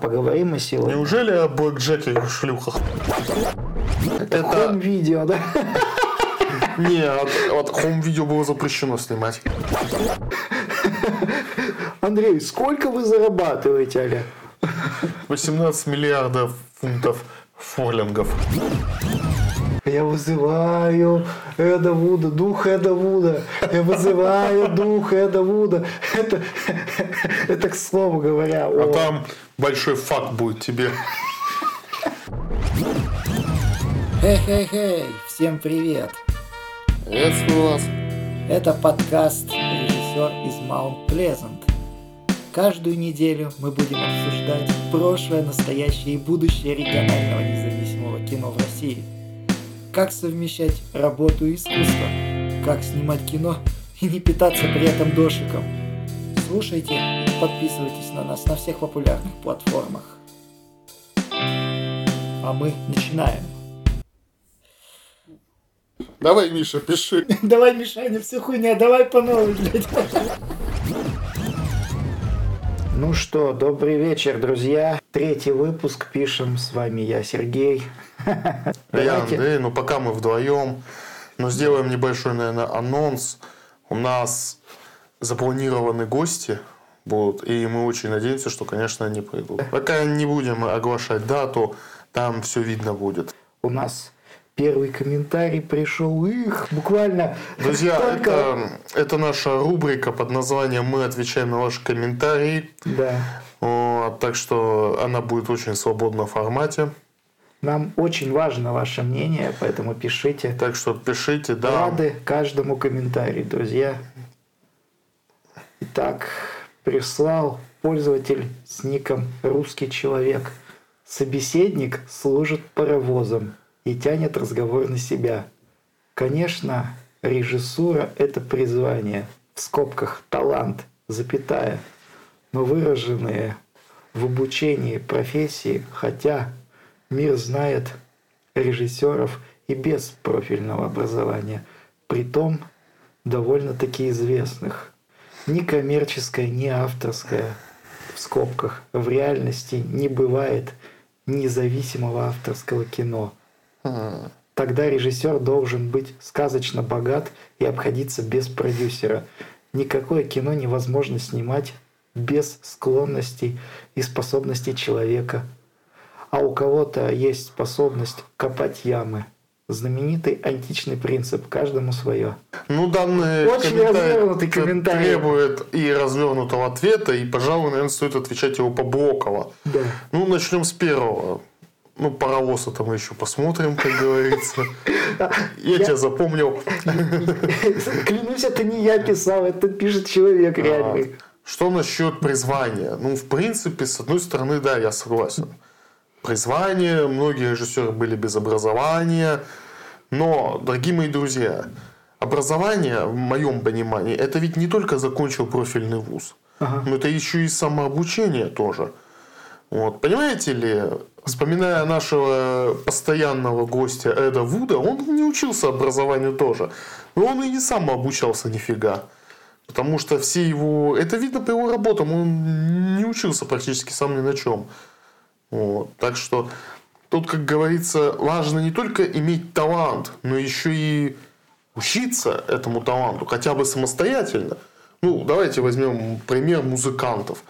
поговорим мы сегодня. Неужели о Блэк Джеке и шлюхах? Это, это... хом-видео, да? Нет, вот хом-видео было запрещено снимать. Андрей, сколько вы зарабатываете, Аля? 18 миллиардов фунтов форлингов. Я вызываю Эда Вуда, дух Эда Вуда. Я вызываю дух Эда Вуда. Это, это к слову говоря. А о... там большой факт будет тебе. Хей-хей-хей, всем привет. Приветствую вас. Это подкаст «Режиссер из Маунт Плезант». Каждую неделю мы будем обсуждать прошлое, настоящее и будущее регионального независимого кино в России – как совмещать работу и искусство, как снимать кино и не питаться при этом дошиком. Слушайте и подписывайтесь на нас на всех популярных платформах. А мы начинаем. Давай, Миша, пиши. Давай, Мишаня, все хуйня, давай по новой, блядь. Ну что, добрый вечер, друзья. Третий выпуск пишем. С вами я, Сергей. Я Андрей, ну пока мы вдвоем, но сделаем небольшой, наверное, анонс. У нас запланированы гости будут, и мы очень надеемся, что, конечно, они придут. Пока не будем оглашать дату, там все видно будет. У нас первый комментарий пришел их буквально друзья только... это это наша рубрика под названием мы отвечаем на ваши комментарии да вот, так что она будет в очень свободном формате нам очень важно ваше мнение, поэтому пишите. Так что пишите, да. Рады каждому комментарию, друзья. Итак, прислал пользователь с ником «Русский человек». Собеседник служит паровозом и тянет разговор на себя. Конечно, режиссура – это призвание, в скобках талант, запятая, но выраженные в обучении профессии, хотя Мир знает режиссеров и без профильного образования, притом довольно-таки известных. Ни коммерческое, ни авторское, в скобках, в реальности не бывает независимого авторского кино. Тогда режиссер должен быть сказочно богат и обходиться без продюсера. Никакое кино невозможно снимать без склонностей и способностей человека – а у кого-то есть способность копать ямы. Знаменитый античный принцип «каждому свое». Ну, данный Очень развернутый комментарий. требует и развернутого ответа, и, пожалуй, наверное, стоит отвечать его поблоково. Да. Ну, начнем с первого. Ну, паровоз это мы еще посмотрим, как говорится. Я тебя запомнил. Клянусь, это не я писал, это пишет человек а, реальный. Что насчет призвания? Ну, в принципе, с одной стороны, да, я согласен призвание, многие режиссеры были без образования. Но, дорогие мои друзья, образование, в моем понимании, это ведь не только закончил профильный вуз, ага. но это еще и самообучение тоже. Вот. Понимаете ли, вспоминая нашего постоянного гостя Эда Вуда, он не учился образованию тоже. Но он и не сам обучался нифига. Потому что все его... Это видно по его работам. Он не учился практически сам ни на чем. Вот. Так что тут, как говорится, важно не только иметь талант, но еще и учиться этому таланту, хотя бы самостоятельно. Ну, давайте возьмем пример музыкантов.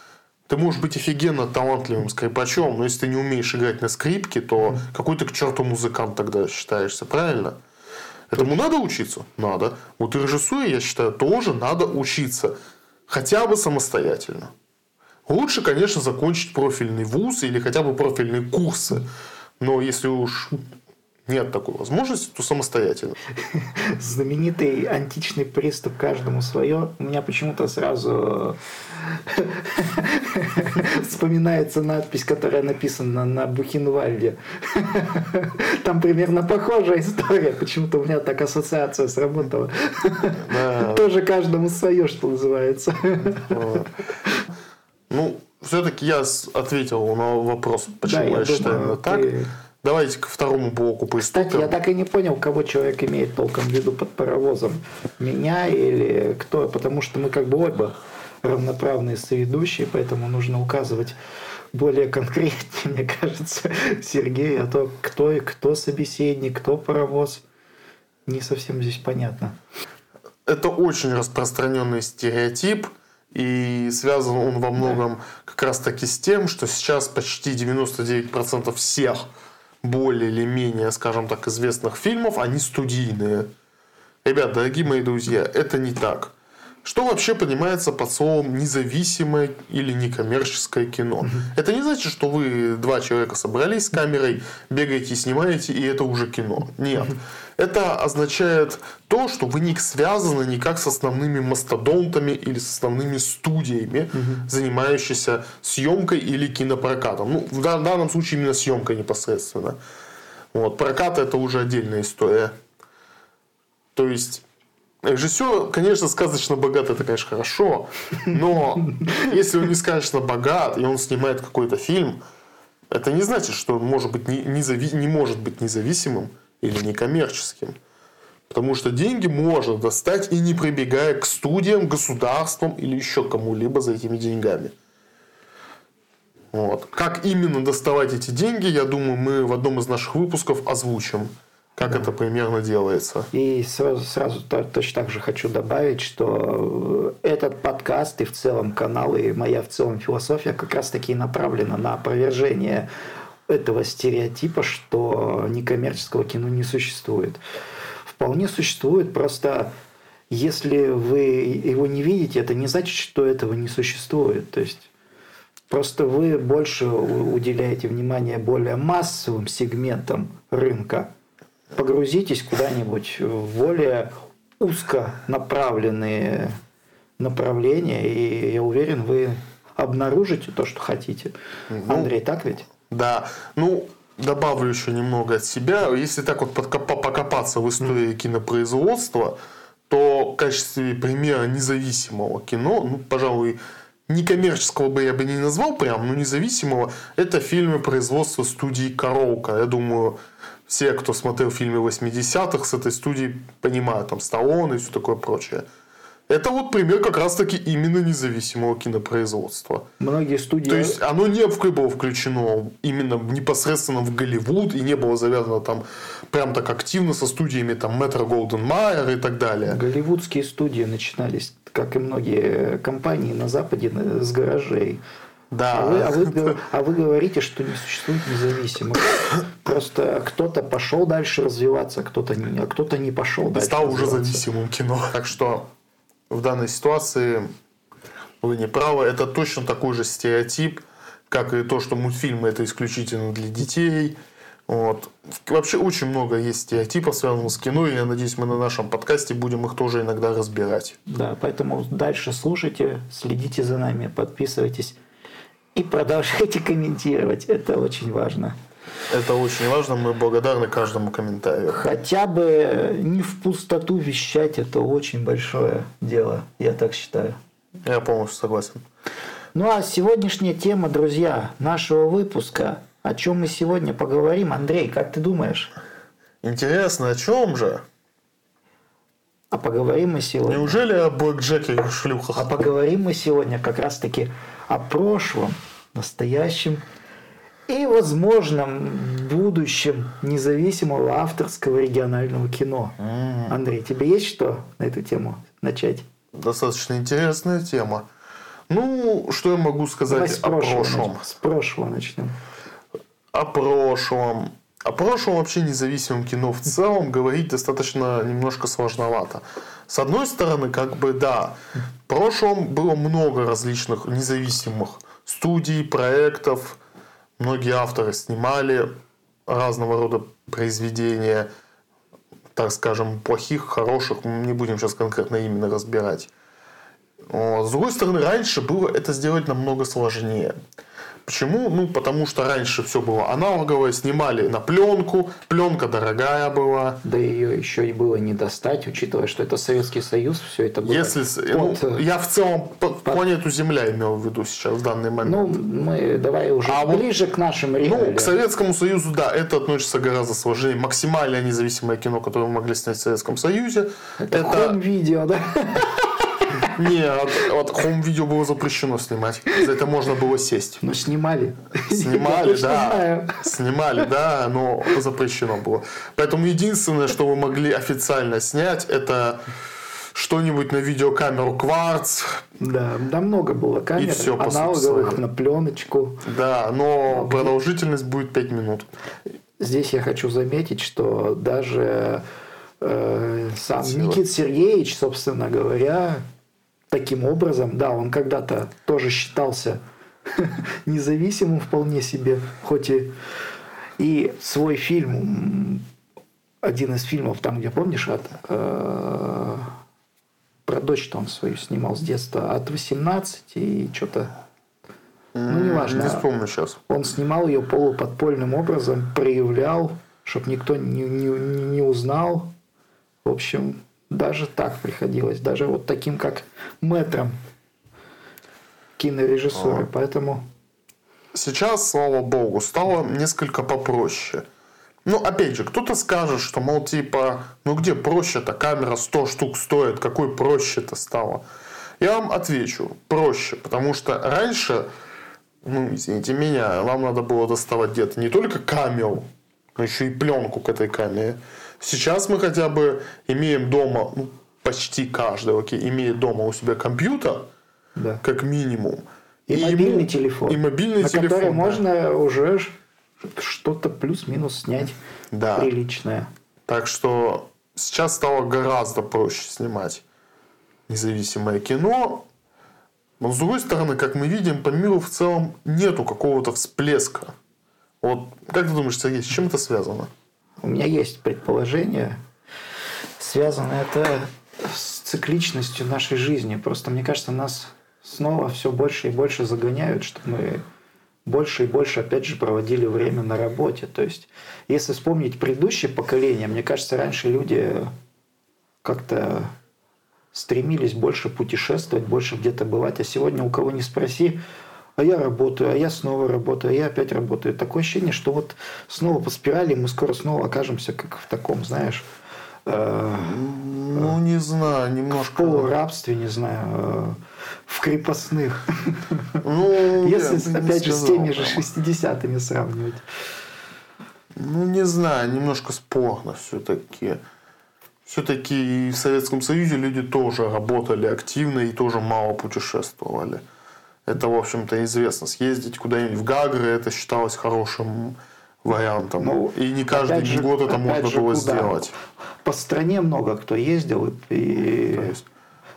Ты можешь быть офигенно талантливым скрипачом, но если ты не умеешь играть на скрипке, то какой ты к черту музыкант тогда считаешься, правильно? Этому надо учиться? Надо. Вот и режиссуре, я считаю, тоже надо учиться. Хотя бы самостоятельно. Лучше, конечно, закончить профильный вуз или хотя бы профильные курсы. Но если уж нет такой возможности, то самостоятельно. Знаменитый античный приступ каждому свое. У меня почему-то сразу вспоминается надпись, которая написана на Бухенвальде. Там примерно похожая история. Почему-то у меня так ассоциация сработала. Тоже каждому свое, что называется. Ну, все-таки я ответил на вопрос, почему да, я, я считаю думаю, так. Ты... Давайте ко второму блоку приступим. Кстати, я так и не понял, кого человек имеет толком в виду под паровозом. Меня или кто? Потому что мы как бы оба равноправные соведущие, поэтому нужно указывать более конкретнее, мне кажется, Сергей, а то кто и кто собеседник, кто паровоз, не совсем здесь понятно. Это очень распространенный стереотип, и связан он во многом да. как раз таки с тем, что сейчас почти 99% всех более или менее, скажем так, известных фильмов, они студийные. Ребят, дорогие мои друзья, это не так. Что вообще понимается под словом независимое или некоммерческое кино? Это не значит, что вы два человека собрались с камерой, бегаете, снимаете, и это уже кино. Нет. Это означает то, что вы не связаны никак с основными мастодонтами или с основными студиями, занимающимися съемкой или кинопрокатом. Ну, в данном случае именно съемкой непосредственно. Вот. Прокат это уже отдельная история. То есть Режиссер, конечно, сказочно богат, это, конечно, хорошо, но если он не сказочно богат, и он снимает какой-то фильм, это не значит, что он может быть не, не, зави, не может быть независимым или некоммерческим. Потому что деньги можно достать и не прибегая к студиям, государствам или еще кому-либо за этими деньгами. Вот. Как именно доставать эти деньги, я думаю, мы в одном из наших выпусков озвучим как да. это примерно делается. И сразу, сразу точно так же хочу добавить, что э, этот подкаст и в целом канал, и моя в целом философия как раз таки направлена на опровержение этого стереотипа, что некоммерческого кино не существует. Вполне существует, просто если вы его не видите, это не значит, что этого не существует. То есть Просто вы больше уделяете внимание более массовым сегментам рынка, погрузитесь куда-нибудь в более узко направленные направления, и я уверен, вы обнаружите то, что хотите. Ну, Андрей, так ведь? Да. Ну, добавлю еще немного от себя. Если так вот покопаться в истории кинопроизводства, то в качестве примера независимого кино, ну, пожалуй, некоммерческого бы я бы не назвал прям, но независимого, это фильмы производства студии Коровка. Я думаю, все, кто смотрел фильмы 80-х с этой студии, понимают, там, Сталлоне и все такое прочее. Это вот пример как раз-таки именно независимого кинопроизводства. Многие студии... То есть, оно не было включено именно непосредственно в Голливуд и не было завязано там прям так активно со студиями там Метро Голден Майер и так далее. Голливудские студии начинались, как и многие компании на Западе, с гаражей. Да. А вы, а, вы, а вы говорите, что не существует независимых. Просто кто-то пошел дальше развиваться, кто-то не, а кто-то не пошел дальше. Стал уже зависимым кино. Так что в данной ситуации вы не правы. Это точно такой же стереотип, как и то, что мультфильмы это исключительно для детей. Вот. Вообще очень много есть стереотипов, связанных с кино, и я надеюсь, мы на нашем подкасте будем их тоже иногда разбирать. Да, поэтому дальше слушайте, следите за нами, подписывайтесь и продолжайте комментировать. Это очень важно. Это очень важно, мы благодарны каждому комментарию. Хотя бы не в пустоту вещать, это очень большое дело, я так считаю. Я полностью согласен. Ну а сегодняшняя тема, друзья, нашего выпуска, о чем мы сегодня поговорим, Андрей, как ты думаешь? Интересно, о чем же? А поговорим мы сегодня... Неужели о блэкджеке и шлюхах? А поговорим мы сегодня как раз-таки о прошлом, настоящем и возможном будущем независимого авторского регионального кино. Mm. Андрей, тебе есть что на эту тему начать? Достаточно интересная тема. Ну, что я могу сказать о прошлом? Начнем. С прошлого начнем. О прошлом. О прошлом вообще независимом кино в целом говорить достаточно немножко сложновато. С одной стороны, как бы да, в прошлом было много различных независимых студий, проектов. Многие авторы снимали разного рода произведения, так скажем, плохих, хороших. Мы не будем сейчас конкретно именно разбирать. С другой стороны, раньше было это сделать намного сложнее. Почему? Ну, потому что раньше все было аналоговое, снимали на пленку, пленка дорогая была. Да ее еще и было не достать, учитывая, что это Советский Союз, все это было. Если, ну, под, ну, я в целом под, планету Земля имел в виду сейчас в данный момент. Ну, мы давай уже а ближе вот, к нашим реалиям. Ну, к Советскому Союзу, да, это относится гораздо сложнее. Максимально независимое кино, которое мы могли снять в Советском Союзе. Это, это... видео, да? Нет, вот хом-видео было запрещено снимать. За это можно было сесть. Но снимали. Снимали, да. Снимали, да, но запрещено было. Поэтому единственное, что вы могли официально снять, это что-нибудь на видеокамеру кварц. Да, да много было камер, и все, аналоговых на пленочку. Да, но продолжительность будет 5 минут. Здесь я хочу заметить, что даже э, сам. Никит Сергеевич, собственно говоря, таким образом, да, он когда-то тоже считался независимым вполне себе, хоть и и свой фильм, один из фильмов, там, где, помнишь, от, э, про дочь-то он свою снимал с детства, от 18 и что-то ну, неважно. Не вспомню сейчас. Он снимал ее полуподпольным образом, проявлял, чтобы никто не, не, не узнал. В общем, даже так приходилось. Даже вот таким, как мэтром кинорежиссуры. А. Поэтому... Сейчас, слава богу, стало несколько попроще. Ну, опять же, кто-то скажет, что, мол, типа, ну где проще-то, камера 100 штук стоит, какой проще-то стало? Я вам отвечу, проще, потому что раньше ну, извините меня, вам надо было доставать где-то не только камеру, но еще и пленку к этой камере. Сейчас мы хотя бы имеем дома, ну, почти каждый, окей, имеет дома у себя компьютер, да. как минимум. И, и мобильный ему, телефон. И мобильный на телефон. который да. можно уже что-то плюс-минус снять да. приличное. Так что сейчас стало гораздо проще снимать независимое кино. Но с другой стороны, как мы видим, по миру в целом нету какого-то всплеска. Вот как ты думаешь, Сергей, с чем это связано? У меня есть предположение. Связано это с цикличностью нашей жизни. Просто мне кажется, нас снова все больше и больше загоняют, чтобы мы больше и больше, опять же, проводили время на работе. То есть, если вспомнить предыдущее поколение, мне кажется, раньше люди как-то стремились больше путешествовать, больше где-то бывать. А сегодня у кого не спроси, а я работаю, а я снова работаю, а я опять работаю. Такое ощущение, что вот снова по спирали мы скоро снова окажемся как в таком, знаешь, э, ну, не знаю, немножко. В полурабстве, не знаю, э, в крепостных. Ну, Если, опять же, с теми же 60-ми сравнивать. Ну, не знаю, немножко спорно все-таки все-таки в Советском Союзе люди тоже работали активно и тоже мало путешествовали. Это, в общем-то, известно. Съездить куда-нибудь в Гагры, это считалось хорошим вариантом. Ну, и не каждый же, год это можно же, было куда? сделать. По стране много кто ездил. И... То есть,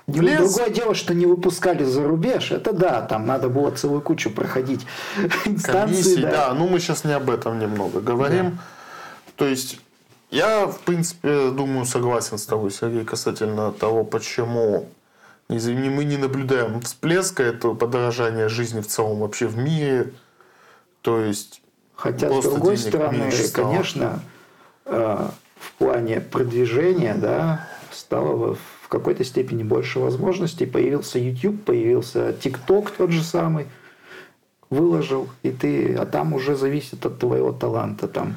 Лес... Другое дело, что не выпускали за рубеж, это да, там надо было целую кучу проходить инстанции. Комиссии, да. да, ну мы сейчас не об этом немного говорим. Да. То есть я, в принципе, думаю, согласен с тобой, Сергей, касательно того, почему мы не наблюдаем всплеска этого подорожания жизни в целом вообще в мире. То есть, Хотя, с другой стороны, конечно, э, в плане продвижения, да, стало в какой-то степени больше возможностей. Появился YouTube, появился TikTok тот же самый, выложил, и ты, а там уже зависит от твоего таланта. Там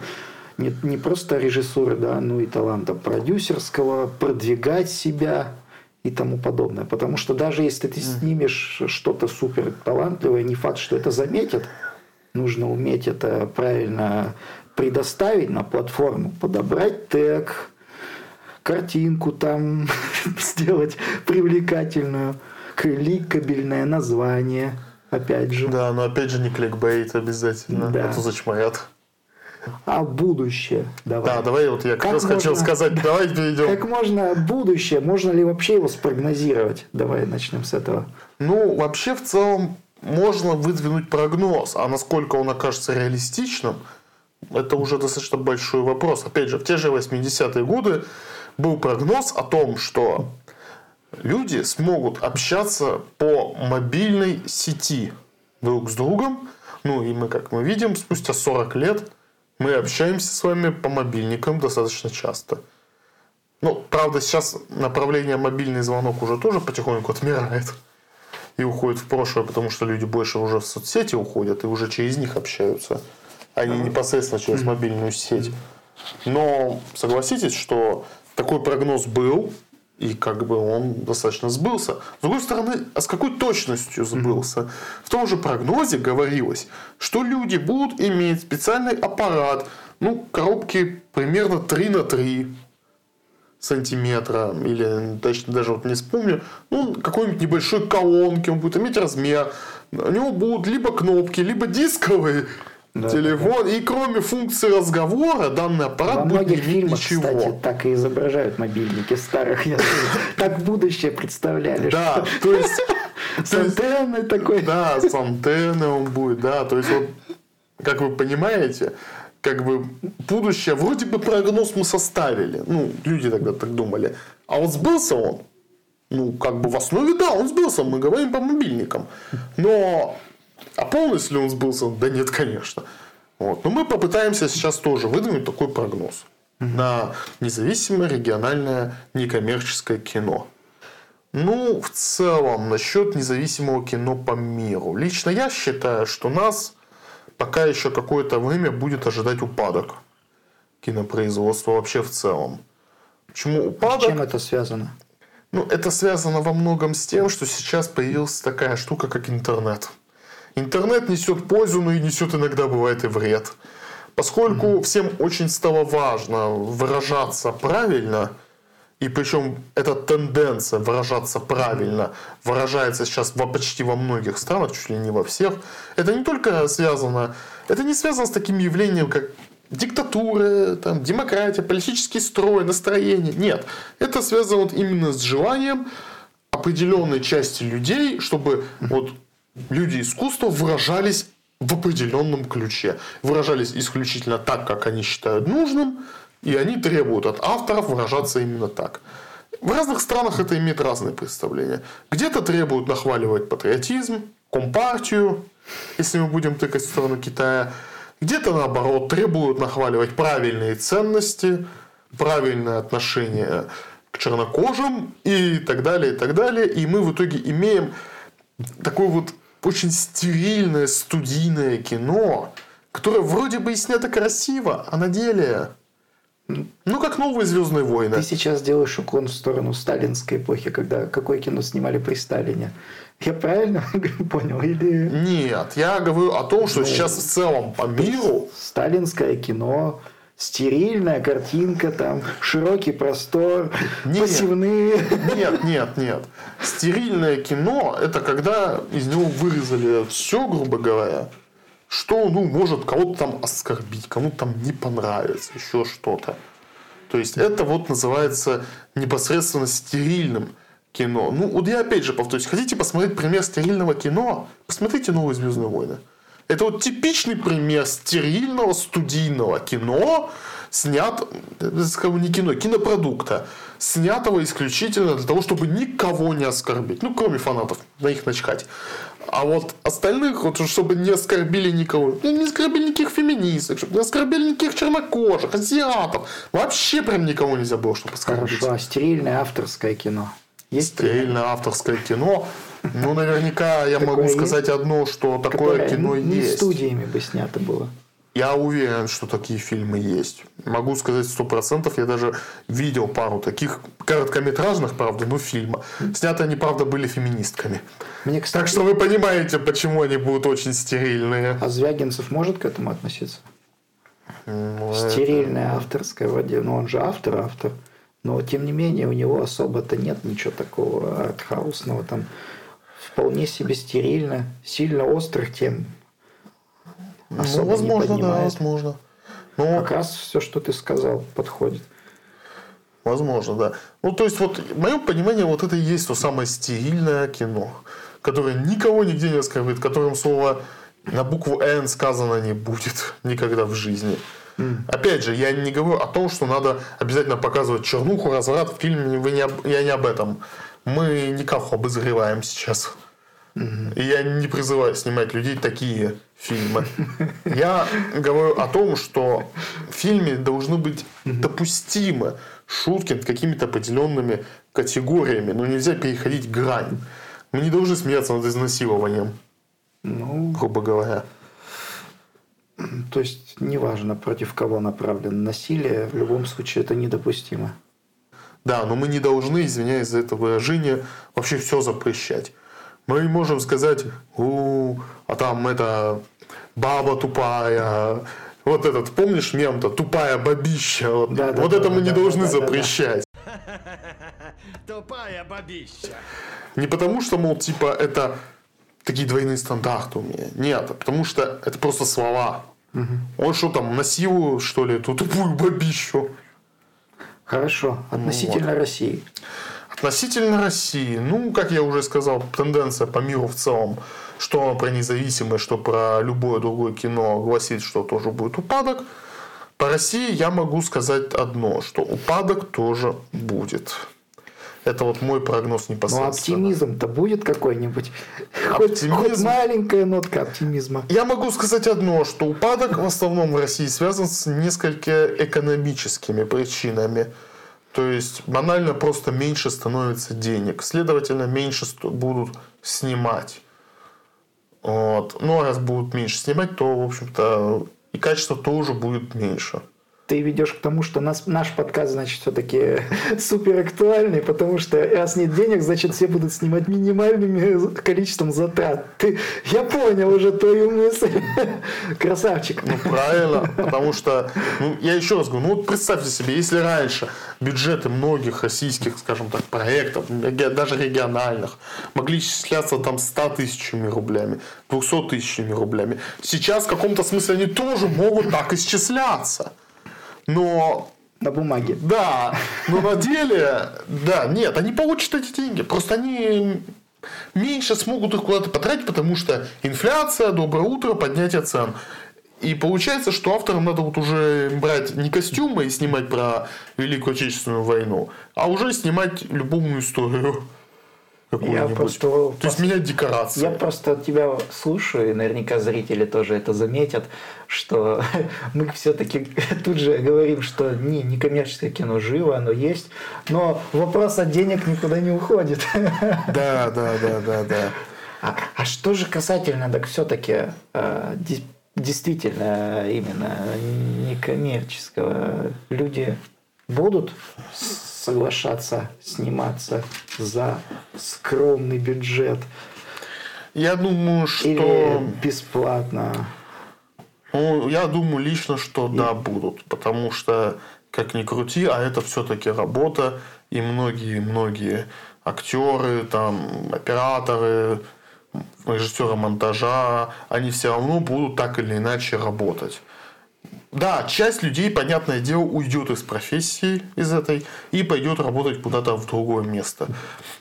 не, не просто режиссуры, да, но и таланта продюсерского, продвигать себя и тому подобное. Потому что даже если ты снимешь что-то супер талантливое, не факт, что это заметят. Нужно уметь это правильно предоставить на платформу, подобрать тег, картинку там сделать привлекательную, кликабельное название, опять же. Да, но опять же не кликбейт обязательно, да. а то зачморят а будущее. Давай. Да, давай вот я как, раз можно, хотел сказать, давай перейдем. Как можно будущее, можно ли вообще его спрогнозировать? Давай начнем с этого. Ну, вообще в целом можно выдвинуть прогноз, а насколько он окажется реалистичным, это уже достаточно большой вопрос. Опять же, в те же 80-е годы был прогноз о том, что люди смогут общаться по мобильной сети друг с другом. Ну и мы, как мы видим, спустя 40 лет мы общаемся с вами по мобильникам достаточно часто. Ну, правда, сейчас направление мобильный звонок уже тоже потихоньку отмирает и уходит в прошлое, потому что люди больше уже в соцсети уходят и уже через них общаются, а не непосредственно через мобильную сеть. Но согласитесь, что такой прогноз был, И как бы он достаточно сбылся. С другой стороны, а с какой точностью сбылся? В том же прогнозе говорилось, что люди будут иметь специальный аппарат, ну, коробки примерно 3 на 3 сантиметра, или точно даже вот не вспомню, ну, какой-нибудь небольшой колонки, он будет иметь размер, у него будут либо кнопки, либо дисковые да, телефон. Да, И кроме функции разговора, данный аппарат Во будет многих не фильмах, ничего. кстати, так и изображают мобильники старых. Я так будущее представляли. Да, то есть... С антенной такой. Да, с антенной он будет, да. То есть, вот, как вы понимаете, как бы будущее, вроде бы прогноз мы составили. Ну, люди тогда так думали. А вот сбылся он. Ну, как бы в основе, да, он сбылся. Мы говорим по мобильникам. Но а полностью ли он сбылся? Да нет, конечно. Вот. Но мы попытаемся сейчас тоже выдвинуть такой прогноз на независимое региональное некоммерческое кино. Ну, в целом, насчет независимого кино по миру. Лично я считаю, что нас пока еще какое-то время будет ожидать упадок кинопроизводства вообще в целом. Почему упадок? С чем это связано? Ну, это связано во многом с тем, что сейчас появилась такая штука, как интернет. Интернет несет пользу, но и несет иногда бывает и вред. Поскольку mm-hmm. всем очень стало важно выражаться правильно, и причем эта тенденция выражаться правильно выражается сейчас во, почти во многих странах, чуть ли не во всех, это не только связано, это не связано с таким явлением, как диктатура, там, демократия, политический строй, настроение. Нет, это связано вот именно с желанием определенной части людей, чтобы вот люди искусства выражались в определенном ключе. Выражались исключительно так, как они считают нужным, и они требуют от авторов выражаться именно так. В разных странах это имеет разные представления. Где-то требуют нахваливать патриотизм, компартию, если мы будем тыкать в сторону Китая. Где-то, наоборот, требуют нахваливать правильные ценности, правильное отношение к чернокожим и так далее, и так далее. И мы в итоге имеем такой вот очень стерильное студийное кино, которое вроде бы и снято красиво, а на деле... Ну, как новые Звездные войны. Ты сейчас делаешь уклон в сторону сталинской эпохи, когда какое кино снимали при Сталине. Я правильно понял? Или... Нет, я говорю о том, что ну, сейчас в целом по миру... Сталинское кино стерильная картинка, там широкий простор, нет, пассивные. Нет, нет, нет. Стерильное кино – это когда из него вырезали все, грубо говоря, что ну, может кого-то там оскорбить, кому-то там не понравится, еще что-то. То есть это вот называется непосредственно стерильным кино. Ну, вот я опять же повторюсь, хотите посмотреть пример стерильного кино? Посмотрите «Новые Звездные войны». Это вот типичный пример стерильного студийного кино, снят, скажу, не кино, кинопродукта, снятого исключительно для того, чтобы никого не оскорбить. Ну, кроме фанатов, на их начкать. А вот остальных, вот, чтобы не оскорбили никого, ну, не оскорбили никаких феминисток, чтобы не оскорбили никаких чернокожих, азиатов. Вообще прям никого нельзя было, чтобы оскорбить. Хорошо, а стерильное авторское кино. Есть стерильное авторское кино. Ну, наверняка я могу сказать одно, что такое кино есть. студиями бы снято было. Я уверен, что такие фильмы есть. Могу сказать сто процентов. Я даже видел пару таких короткометражных, правда, но фильма. Сняты они, правда, были феминистками. Мне, кстати... Так что вы понимаете, почему они будут очень стерильные. А Звягинцев может к этому относиться? Ну, Стерильная это... авторская вроде, ну он же автор, автор. Но тем не менее у него особо-то нет ничего такого артхаусного там вполне себе стерильно, сильно острых тем ну, особо ну, возможно, не да, возможно. Но... Как раз все, что ты сказал, подходит. Возможно, да. Ну, то есть, вот, в моем понимании, вот это и есть то самое стерильное кино, которое никого нигде не оскорбит, которым слово на букву «Н» сказано не будет никогда в жизни. Mm. Опять же, я не говорю о том, что надо обязательно показывать чернуху, разврат в фильме. Вы не, я не об этом. Мы никак обозреваем сейчас. И я не призываю снимать людей такие фильмы. Я говорю о том, что в фильме должны быть допустимы шутки над какими-то определенными категориями, но нельзя переходить грань. Мы не должны смеяться над изнасилованием, ну, грубо говоря. То есть, неважно, против кого направлено насилие, в любом случае это недопустимо. Да, но мы не должны, извиняюсь за это выражение, вообще все запрещать. Мы можем сказать, у, а там это баба тупая, вот этот, помнишь мем-то, тупая бабища, вот, Да, да, вот да, это мы да, не да, должны да, да, да. запрещать. Тупая бабища. Не потому что, мол, типа, это такие двойные стандарты у меня. Нет, а потому что это просто слова. Он что там, насилует, что ли, эту тупую бабищу? Хорошо. Относительно России. Относительно России, ну, как я уже сказал, тенденция по миру в целом, что про независимое, что про любое другое кино гласит, что тоже будет упадок. По России я могу сказать одно, что упадок тоже будет. Это вот мой прогноз Но непосредственно. оптимизм-то будет какой-нибудь? Хоть, Оптимизм? хоть маленькая нотка оптимизма. Я могу сказать одно, что упадок в основном в России связан с несколько экономическими причинами. То есть банально просто меньше становится денег. Следовательно, меньше будут снимать. Вот. Ну, а раз будут меньше снимать, то, в общем-то, и качество тоже будет меньше. Ты ведешь к тому, что нас, наш подкаст, значит, все-таки супер актуальный, потому что раз нет денег, значит, все будут снимать минимальным количеством затрат. Ты, я понял уже твою мысль. Красавчик. Ну, правильно, потому что, ну, я еще раз говорю, ну, вот представьте себе, если раньше бюджеты многих российских, скажем так, проектов, даже региональных, могли исчисляться там 100 тысячами рублями, 200 тысячами рублями, сейчас в каком-то смысле они тоже могут так исчисляться. Но На бумаге. да, но на деле, да, нет, они получат эти деньги. Просто они меньше смогут их куда-то потратить, потому что инфляция, доброе утро, поднятие цен. И получается, что авторам надо вот уже брать не костюмы и снимать про Великую Отечественную войну, а уже снимать любовную историю. Какую-нибудь. просто- То есть менять декорации. Я просто тебя слушаю, и наверняка зрители тоже это заметят, что мы все-таки тут же говорим, что не, не коммерческое кино живо, оно есть, но вопрос от денег никуда не уходит. Да, да, да, да, да. А, а что же касательно, так все-таки действительно именно некоммерческого, люди будут соглашаться сниматься за скромный бюджет Я думаю, что... или бесплатно? Ну, я думаю лично, что да, будут. Потому что, как ни крути, а это все-таки работа. И многие-многие актеры, там, операторы, режиссеры монтажа, они все равно будут так или иначе работать. Да, часть людей, понятное дело, уйдет из профессии, из этой, и пойдет работать куда-то в другое место.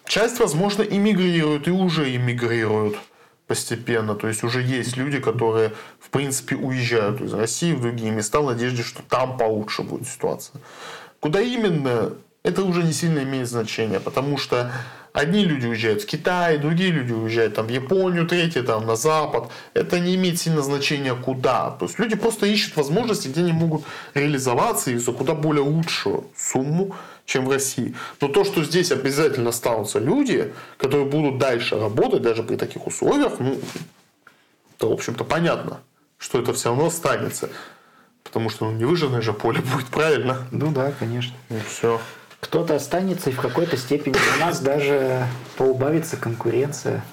Часть, возможно, иммигрирует и уже иммигрируют постепенно. То есть уже есть люди, которые, в принципе, уезжают из России в другие места в надежде, что там получше будет ситуация. Куда именно, это уже не сильно имеет значения, потому что одни люди уезжают в Китай, другие люди уезжают там, в Японию, третьи там, на Запад. Это не имеет сильно значения куда. То есть люди просто ищут возможности, где они могут реализоваться и за куда более лучшую сумму, чем в России. Но то, что здесь обязательно останутся люди, которые будут дальше работать, даже при таких условиях, ну, то, в общем-то, понятно, что это все равно останется. Потому что ну, не выжженное же поле будет, правильно? Ну да, конечно. И все. Кто-то останется, и в какой-то степени у нас даже поубавится конкуренция.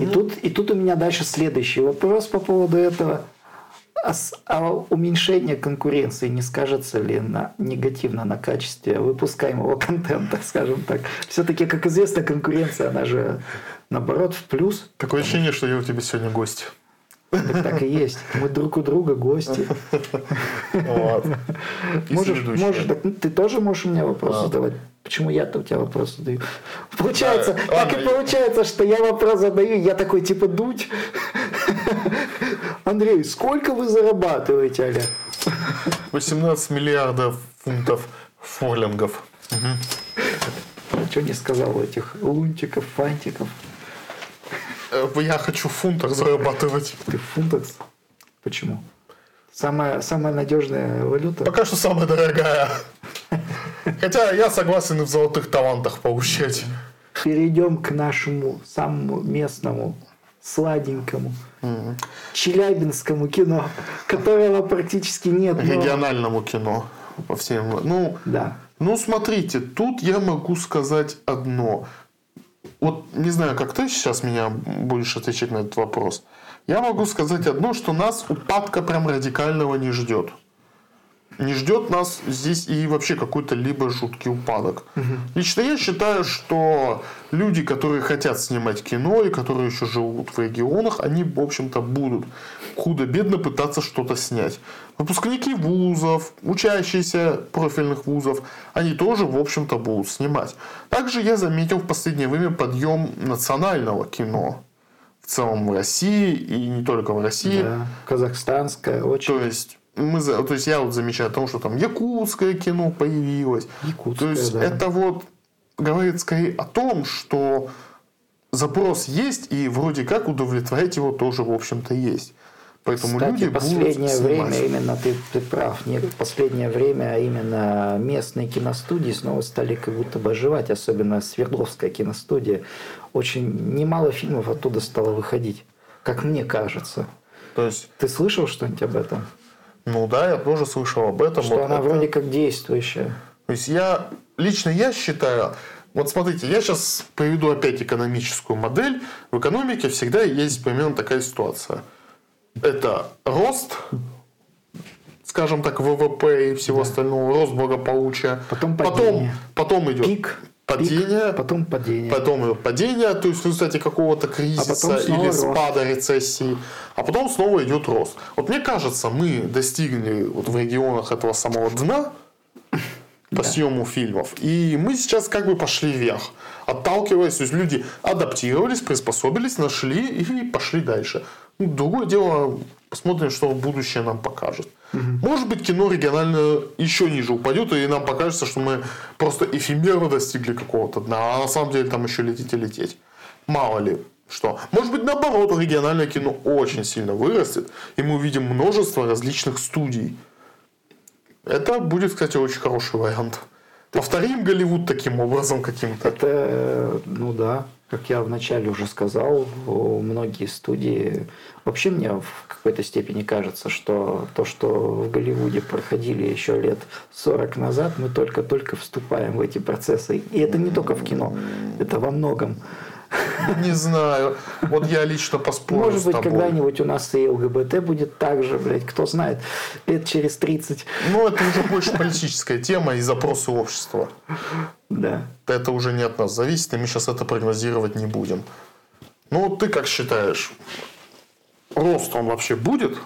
И, тут, и тут у меня дальше следующий вопрос по поводу этого. А, с- а уменьшение конкуренции не скажется ли на, негативно на качестве выпускаемого контента, скажем так? Все-таки, как известно, конкуренция, она же наоборот в плюс. Такое ощущение, что я у тебя сегодня гость. Так, так и есть. Мы друг у друга гости. Вот. Можешь, соведущая. можешь, так, ну, ты тоже можешь мне вопросы А. задавать. Почему я-то у тебя вопрос задаю? Получается, Да, так и получается, что я вопрос задаю, я такой типа дуть. Андрей, сколько вы зарабатываете, Аля? 18 миллиардов фунтов форлингов. Что не сказал этих лунтиков, фантиков? Э, Я хочу в фунтах зарабатывать. Ты в фунтах? Почему? Самая, самая надежная валюта? Пока что самая дорогая. Хотя я согласен и в золотых талантах получать. Перейдем к нашему самому местному, сладенькому, челябинскому кино, которого практически нет. но- Региональному кино. По всем. Ну, Да. Ну, смотрите, тут я могу сказать одно. Вот не знаю, как ты сейчас меня будешь отвечать на этот вопрос. Я могу сказать одно, что нас упадка прям радикального не ждет не ждет нас здесь и вообще какой-то либо жуткий упадок. Угу. Лично я считаю, что люди, которые хотят снимать кино и которые еще живут в регионах, они, в общем-то, будут худо-бедно пытаться что-то снять. Выпускники вузов, учащиеся профильных вузов, они тоже, в общем-то, будут снимать. Также я заметил в последнее время подъем национального кино в целом в России и не только в России. Да, казахстанское очень. То есть мы, то есть я вот замечаю о том, что там якутское кино появилось. Якутское, то есть да. это вот говорит скорее о том, что запрос есть и вроде как удовлетворять его тоже в общем-то есть. Поэтому Кстати, люди последнее время именно ты, ты прав. Нет, последнее время именно местные киностудии снова стали как будто бы оживать, особенно Свердловская киностудия. Очень немало фильмов оттуда стало выходить, как мне кажется. То есть ты слышал что-нибудь об этом? Ну да, я тоже слышал об этом. Что вот она это... вроде как действующая. То есть я, лично я считаю, вот смотрите, я сейчас приведу опять экономическую модель. В экономике всегда есть примерно такая ситуация. Это рост, скажем так, ВВП и всего да. остального, рост благополучия. Потом падение. Потом, потом идет Пик падение, Пик, потом падение. Потом падение, то есть в результате какого-то кризиса а или спада, рост. рецессии, а потом снова идет рост. Вот мне кажется, мы достигли вот в регионах этого самого дна по да. съему фильмов, и мы сейчас как бы пошли вверх, отталкиваясь, то есть люди адаптировались, приспособились, нашли и пошли дальше. Ну, другое дело, посмотрим, что будущее нам покажет. Угу. Может быть, кино регионально еще ниже упадет, и нам покажется, что мы просто эфемерно достигли какого-то дна, а на самом деле там еще лететь и лететь. Мало ли что. Может быть, наоборот, региональное кино очень сильно вырастет, и мы увидим множество различных студий. Это будет, кстати, очень хороший вариант. Повторим Голливуд таким образом каким-то. Это, э, ну да, как я вначале уже сказал, многие студии... Вообще мне в какой-то степени кажется, что то, что в Голливуде проходили еще лет 40 назад, мы только-только вступаем в эти процессы. И это не только в кино, это во многом. Не знаю. Вот я лично поспорю Может быть, когда-нибудь у нас и ЛГБТ будет так же, блядь, кто знает, лет через 30. Ну, это уже больше политическая тема и запросы общества. Да. Это уже не от нас зависит, и мы сейчас это прогнозировать не будем. Ну, вот ты как считаешь, рост он вообще будет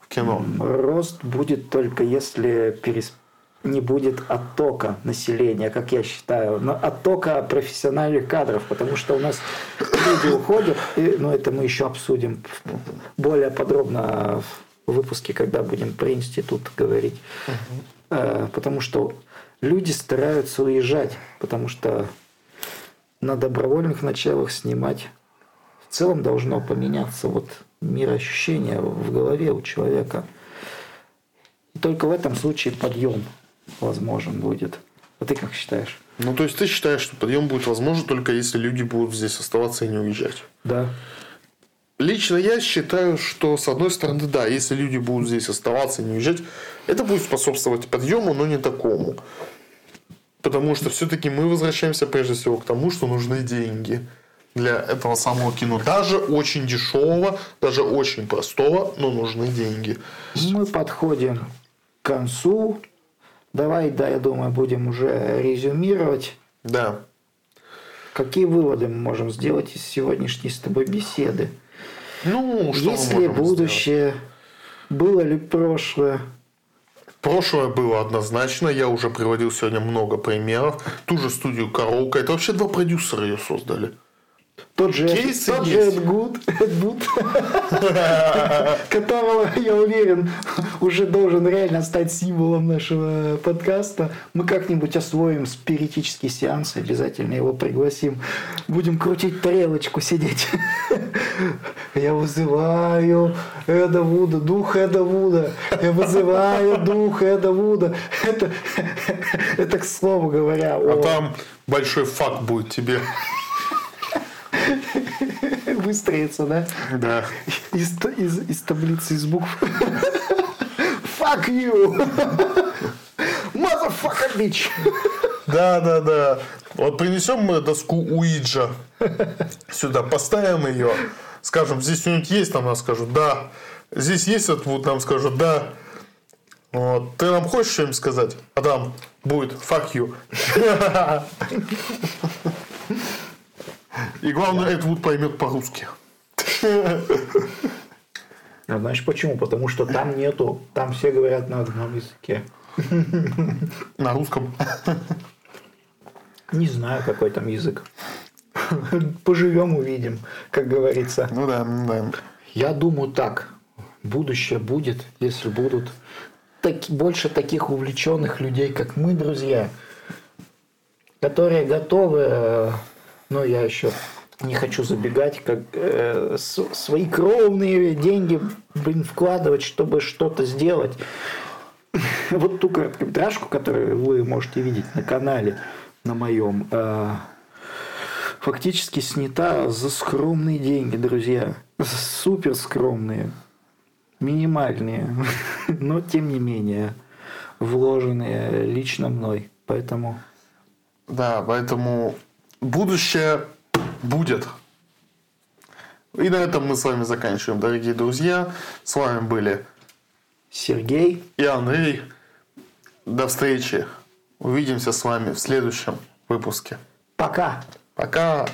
в кино? Рост будет только если перес не будет оттока населения, как я считаю, но оттока профессиональных кадров, потому что у нас люди уходят, и, ну это мы еще обсудим более подробно в выпуске, когда будем про институт говорить, угу. потому что люди стараются уезжать, потому что на добровольных началах снимать в целом должно поменяться вот мироощущение в голове у человека. И только в этом случае подъем возможен будет. А ты как считаешь? Ну, то есть ты считаешь, что подъем будет возможен только если люди будут здесь оставаться и не уезжать? Да. Лично я считаю, что с одной стороны, да, если люди будут здесь оставаться и не уезжать, это будет способствовать подъему, но не такому. Потому что все-таки мы возвращаемся прежде всего к тому, что нужны деньги для этого самого кино. Даже очень дешевого, даже очень простого, но нужны деньги. Мы подходим к концу Давай, да, я думаю, будем уже резюмировать. Да. Какие выводы мы можем сделать из сегодняшней с тобой беседы? Ну, что Есть ли будущее? Сделать? Было ли прошлое? Прошлое было однозначно. Я уже приводил сегодня много примеров. Ту же студию Коровка. Это вообще два продюсера ее создали. Тот же, Кейсы тот же Эд Гуд, Эд Гуд которого, я уверен, уже должен реально стать символом нашего подкаста. Мы как-нибудь освоим спиритический сеанс, обязательно его пригласим. Будем крутить тарелочку, сидеть. Я вызываю Эда Вуда, дух Эда Вуда. Я вызываю дух Эда Вуда. Это, это к слову говоря. А о... там большой факт будет тебе. Выстроится, да? Да. Из, из, из таблицы, из букв. Fuck you! Motherfucker, bitch! Да, да, да. Вот принесем мы доску Уиджа сюда, поставим ее, скажем, здесь что-нибудь есть, там нам скажут, да. Здесь есть вот, нам скажут, да. Вот. Ты нам хочешь что-нибудь сказать? А там будет fuck you. И главное, Эд Вуд поймет по-русски. А знаешь почему? Потому что там нету, там все говорят на одном языке. На русском. Не знаю, какой там язык. Поживем, увидим, как говорится. Ну да, ну да. Я думаю так. Будущее будет, если будут так, больше таких увлеченных людей, как мы, друзья, которые готовы, ну я еще не хочу забегать, как э, свои кровные деньги, блин, вкладывать, чтобы что-то сделать. Вот ту короткометражку, которую вы можете видеть на канале, на моем, э, фактически снята за скромные деньги, друзья. Супер скромные, минимальные, но тем не менее вложенные лично мной. Поэтому... Да, поэтому будущее будет. И на этом мы с вами заканчиваем, дорогие друзья. С вами были Сергей и Андрей. До встречи. Увидимся с вами в следующем выпуске. Пока. Пока.